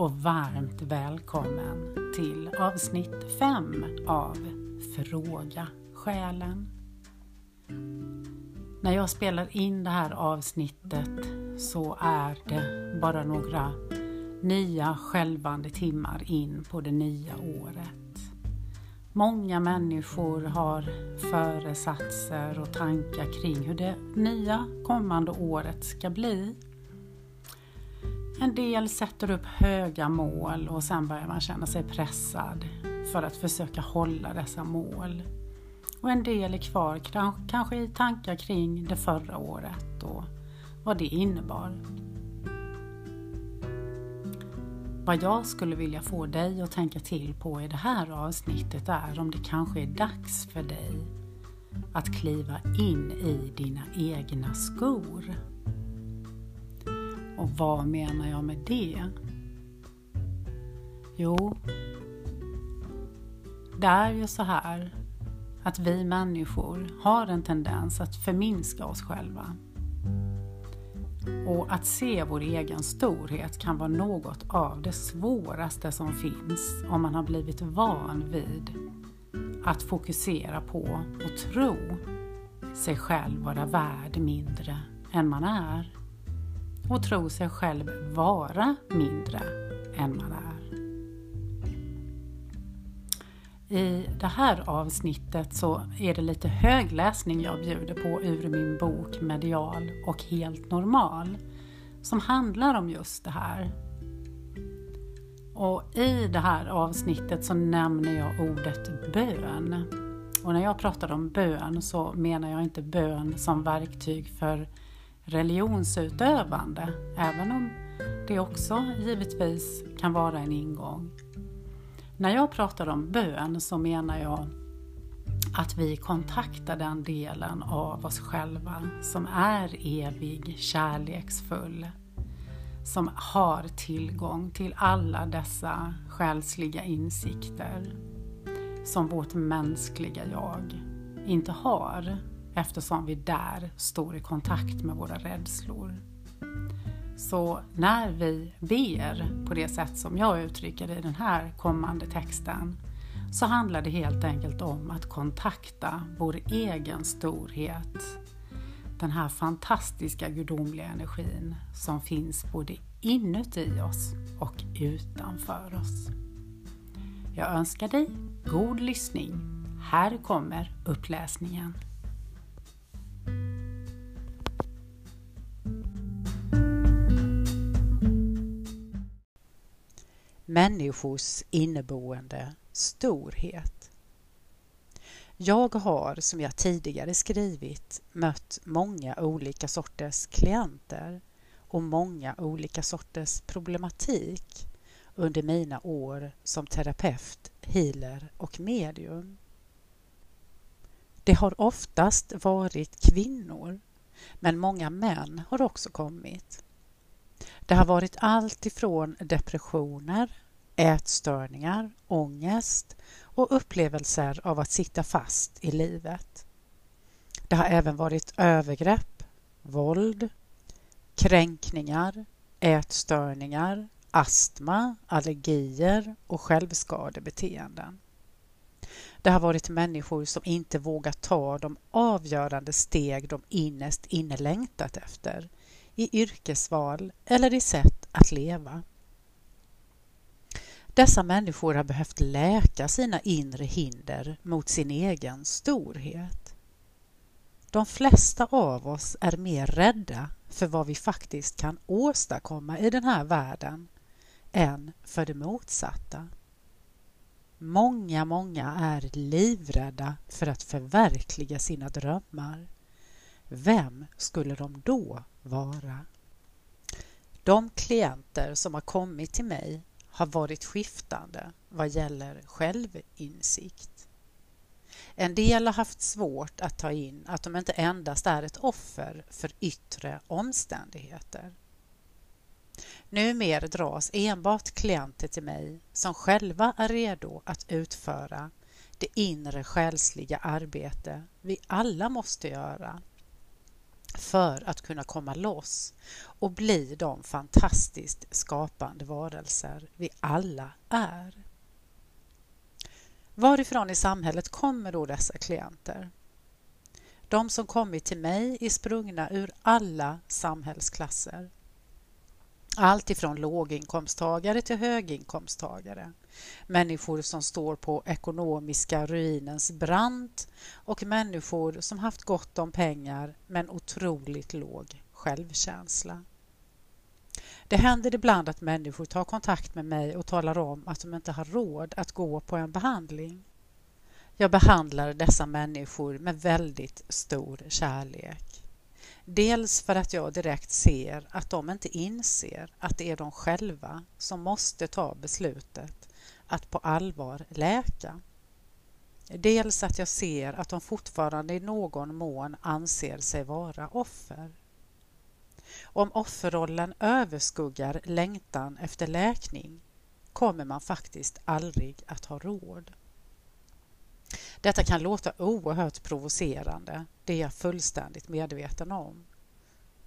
och varmt välkommen till avsnitt 5 av Fråga själen. När jag spelar in det här avsnittet så är det bara några nya skälvande timmar in på det nya året. Många människor har föresatser och tankar kring hur det nya kommande året ska bli. En del sätter upp höga mål och sen börjar man känna sig pressad för att försöka hålla dessa mål. Och en del är kvar kanske i tankar kring det förra året och vad det innebar. Vad jag skulle vilja få dig att tänka till på i det här avsnittet är om det kanske är dags för dig att kliva in i dina egna skor. Och vad menar jag med det? Jo, det är ju så här att vi människor har en tendens att förminska oss själva. Och att se vår egen storhet kan vara något av det svåraste som finns om man har blivit van vid att fokusera på och tro sig själv vara värd mindre än man är och tro sig själv vara mindre än man är. I det här avsnittet så är det lite högläsning jag bjuder på ur min bok Medial och helt normal som handlar om just det här. Och i det här avsnittet så nämner jag ordet bön. Och när jag pratar om bön så menar jag inte bön som verktyg för religionsutövande, även om det också givetvis kan vara en ingång. När jag pratar om bön så menar jag att vi kontaktar den delen av oss själva som är evig, kärleksfull, som har tillgång till alla dessa själsliga insikter som vårt mänskliga jag inte har eftersom vi där står i kontakt med våra rädslor. Så när vi ber på det sätt som jag uttrycker det i den här kommande texten så handlar det helt enkelt om att kontakta vår egen storhet. Den här fantastiska gudomliga energin som finns både inuti oss och utanför oss. Jag önskar dig god lyssning. Här kommer uppläsningen. Människors inneboende storhet. Jag har, som jag tidigare skrivit, mött många olika sorters klienter och många olika sorters problematik under mina år som terapeut, healer och medium. Det har oftast varit kvinnor, men många män har också kommit. Det har varit allt ifrån depressioner, ätstörningar, ångest och upplevelser av att sitta fast i livet. Det har även varit övergrepp, våld, kränkningar, ätstörningar, astma, allergier och självskadebeteenden. Det har varit människor som inte vågat ta de avgörande steg de innerst inne längtat efter i yrkesval eller i sätt att leva. Dessa människor har behövt läka sina inre hinder mot sin egen storhet. De flesta av oss är mer rädda för vad vi faktiskt kan åstadkomma i den här världen än för det motsatta. Många, många är livrädda för att förverkliga sina drömmar. Vem skulle de då vara? De klienter som har kommit till mig har varit skiftande vad gäller självinsikt. En del har haft svårt att ta in att de inte endast är ett offer för yttre omständigheter. Numera dras enbart klienter till mig som själva är redo att utföra det inre själsliga arbete vi alla måste göra för att kunna komma loss och bli de fantastiskt skapande varelser vi alla är. Varifrån i samhället kommer då dessa klienter? De som kommit till mig är sprungna ur alla samhällsklasser. Allt ifrån låginkomsttagare till höginkomsttagare. Människor som står på ekonomiska ruinens brant och människor som haft gott om pengar men otroligt låg självkänsla. Det händer ibland att människor tar kontakt med mig och talar om att de inte har råd att gå på en behandling. Jag behandlar dessa människor med väldigt stor kärlek. Dels för att jag direkt ser att de inte inser att det är de själva som måste ta beslutet att på allvar läka. Dels att jag ser att de fortfarande i någon mån anser sig vara offer. Om offerrollen överskuggar längtan efter läkning kommer man faktiskt aldrig att ha råd. Detta kan låta oerhört provocerande, det är jag fullständigt medveten om.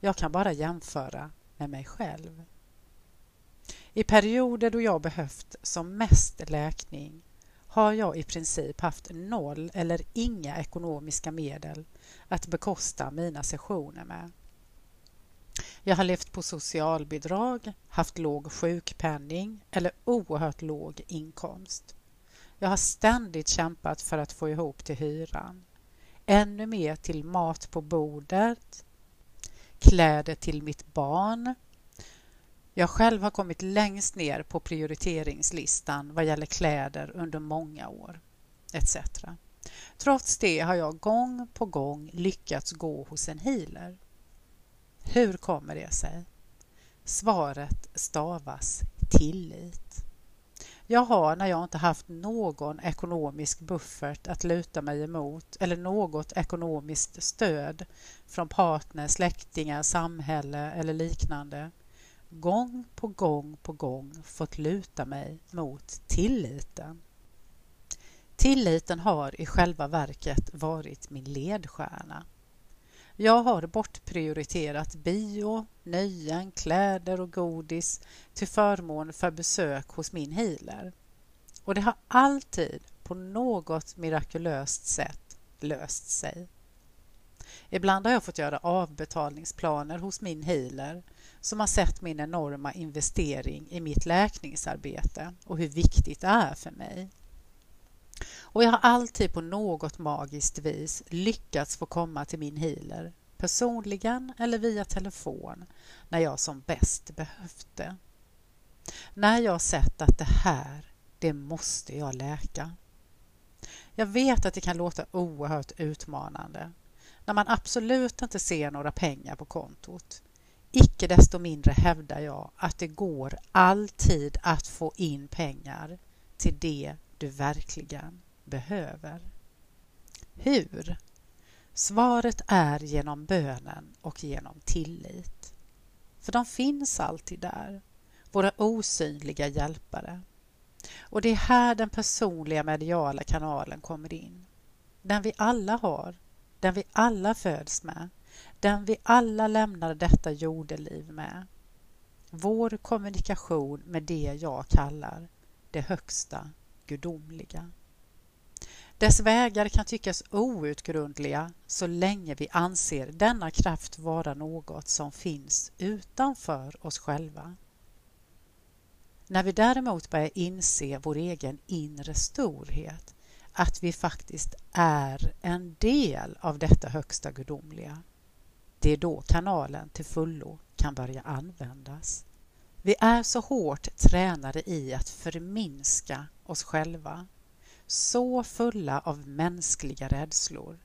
Jag kan bara jämföra med mig själv. I perioder då jag behövt som mest läkning har jag i princip haft noll eller inga ekonomiska medel att bekosta mina sessioner med. Jag har levt på socialbidrag, haft låg sjukpenning eller oerhört låg inkomst. Jag har ständigt kämpat för att få ihop till hyran. Ännu mer till mat på bordet, kläder till mitt barn. Jag själv har kommit längst ner på prioriteringslistan vad gäller kläder under många år, etc. Trots det har jag gång på gång lyckats gå hos en healer. Hur kommer det sig? Svaret stavas tillit. Jag har när jag inte haft någon ekonomisk buffert att luta mig emot eller något ekonomiskt stöd från partner, släktingar, samhälle eller liknande gång på gång på gång fått luta mig mot tilliten. Tilliten har i själva verket varit min ledstjärna. Jag har bortprioriterat bio, nöjen, kläder och godis till förmån för besök hos min healer. Och det har alltid på något mirakulöst sätt löst sig. Ibland har jag fått göra avbetalningsplaner hos min healer som har sett min enorma investering i mitt läkningsarbete och hur viktigt det är för mig. Och jag har alltid på något magiskt vis lyckats få komma till min healer personligen eller via telefon när jag som bäst behövt det. När jag sett att det här, det måste jag läka. Jag vet att det kan låta oerhört utmanande när man absolut inte ser några pengar på kontot. Icke desto mindre hävdar jag att det går alltid att få in pengar till det du verkligen behöver. Hur? Svaret är genom bönen och genom tillit. För de finns alltid där, våra osynliga hjälpare. Och det är här den personliga mediala kanalen kommer in. Den vi alla har, den vi alla föds med, den vi alla lämnar detta jordeliv med. Vår kommunikation med det jag kallar det högsta gudomliga. Dess vägar kan tyckas outgrundliga så länge vi anser denna kraft vara något som finns utanför oss själva. När vi däremot börjar inse vår egen inre storhet, att vi faktiskt är en del av detta högsta gudomliga, det är då kanalen till fullo kan börja användas. Vi är så hårt tränade i att förminska oss själva så fulla av mänskliga rädslor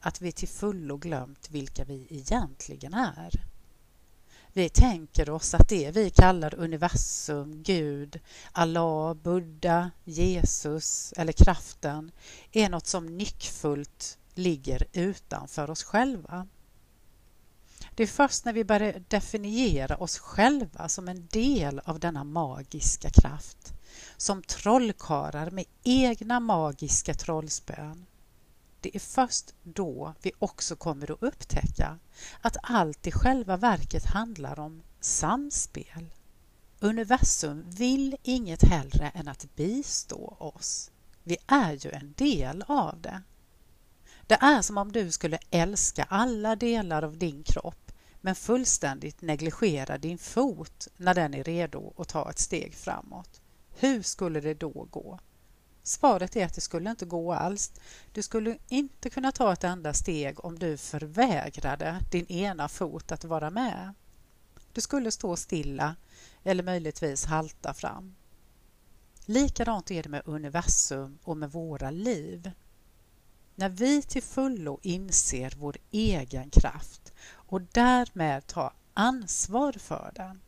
att vi till fullo glömt vilka vi egentligen är. Vi tänker oss att det vi kallar universum, Gud, Allah, Buddha, Jesus eller kraften är något som nyckfullt ligger utanför oss själva. Det är först när vi börjar definiera oss själva som en del av denna magiska kraft som trollkarlar med egna magiska trollspön. det är först då vi också kommer att upptäcka att allt i själva verket handlar om samspel. Universum vill inget hellre än att bistå oss. Vi är ju en del av det. Det är som om du skulle älska alla delar av din kropp men fullständigt negligera din fot när den är redo att ta ett steg framåt. Hur skulle det då gå? Svaret är att det skulle inte gå alls. Du skulle inte kunna ta ett enda steg om du förvägrade din ena fot att vara med. Du skulle stå stilla eller möjligtvis halta fram. Likadant är det med universum och med våra liv. När vi till fullo inser vår egen kraft och därmed ta ansvar för den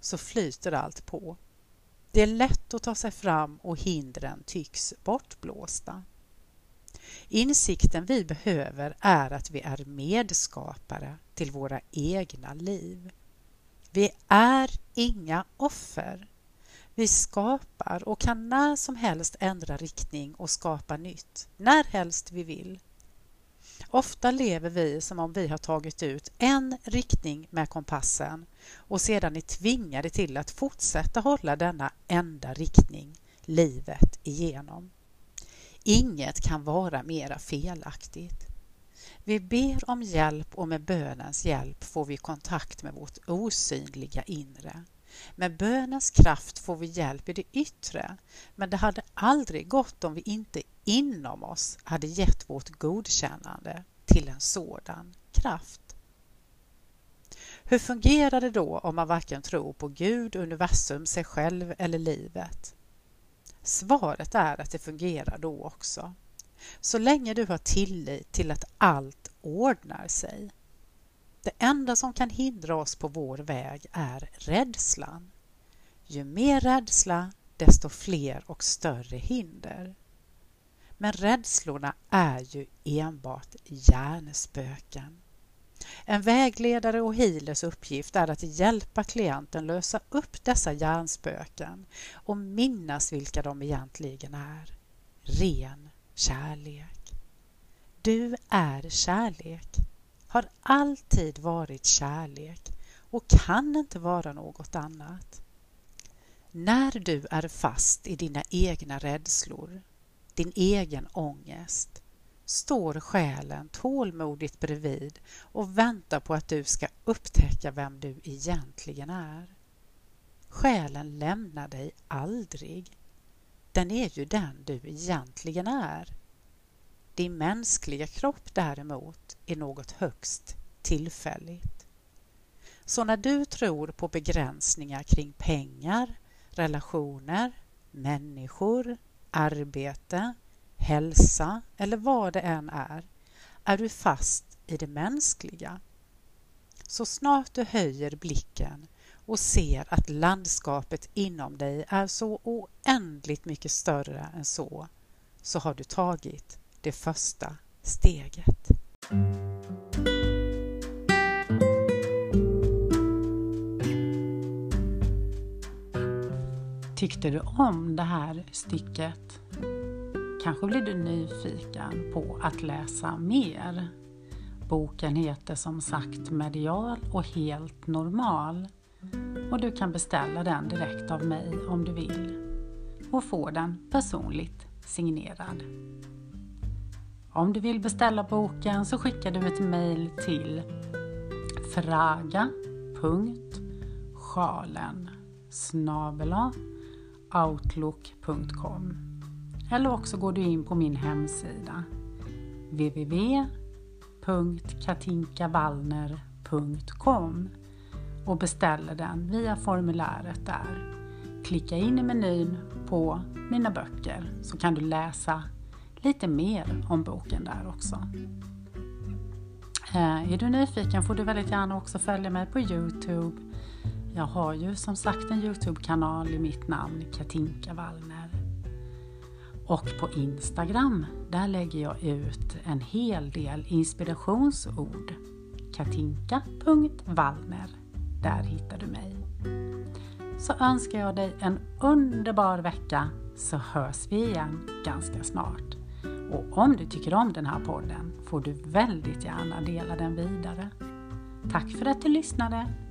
så flyter allt på. Det är lätt att ta sig fram och hindren tycks bortblåsta. Insikten vi behöver är att vi är medskapare till våra egna liv. Vi är inga offer. Vi skapar och kan när som helst ändra riktning och skapa nytt, när helst vi vill. Ofta lever vi som om vi har tagit ut en riktning med kompassen och sedan är tvingade till att fortsätta hålla denna enda riktning livet igenom. Inget kan vara mera felaktigt. Vi ber om hjälp och med bönens hjälp får vi kontakt med vårt osynliga inre. Med bönens kraft får vi hjälp i det yttre, men det hade aldrig gått om vi inte inom oss hade gett vårt godkännande till en sådan kraft. Hur fungerar det då om man varken tror på Gud, universum, sig själv eller livet? Svaret är att det fungerar då också. Så länge du har tillit till att allt ordnar sig. Det enda som kan hindra oss på vår väg är rädslan. Ju mer rädsla, desto fler och större hinder. Men rädslorna är ju enbart hjärnspöken. En vägledare och healers uppgift är att hjälpa klienten lösa upp dessa hjärnspöken och minnas vilka de egentligen är. Ren kärlek. Du är kärlek, har alltid varit kärlek och kan inte vara något annat. När du är fast i dina egna rädslor, din egen ångest, står själen tålmodigt bredvid och väntar på att du ska upptäcka vem du egentligen är. Själen lämnar dig aldrig. Den är ju den du egentligen är. Din mänskliga kropp däremot är något högst tillfälligt. Så när du tror på begränsningar kring pengar, relationer, människor, arbete, hälsa eller vad det än är, är du fast i det mänskliga. Så snart du höjer blicken och ser att landskapet inom dig är så oändligt mycket större än så, så har du tagit det första steget. Tyckte du om det här stycket? Kanske blir du nyfiken på att läsa mer? Boken heter som sagt Medial och helt normal och du kan beställa den direkt av mig om du vill och få den personligt signerad. Om du vill beställa boken så skickar du ett mejl till fraga.sjalen outlook.com eller också går du in på min hemsida www.katinkavallner.com och beställer den via formuläret där. Klicka in i menyn på Mina böcker så kan du läsa lite mer om boken där också. Eh, är du nyfiken får du väldigt gärna också följa mig på Youtube. Jag har ju som sagt en Youtube-kanal i mitt namn, Katinka Wallner. Och på Instagram, där lägger jag ut en hel del inspirationsord. katinka.wallner. Där hittar du mig. Så önskar jag dig en underbar vecka så hörs vi igen ganska snart. Och om du tycker om den här podden får du väldigt gärna dela den vidare. Tack för att du lyssnade!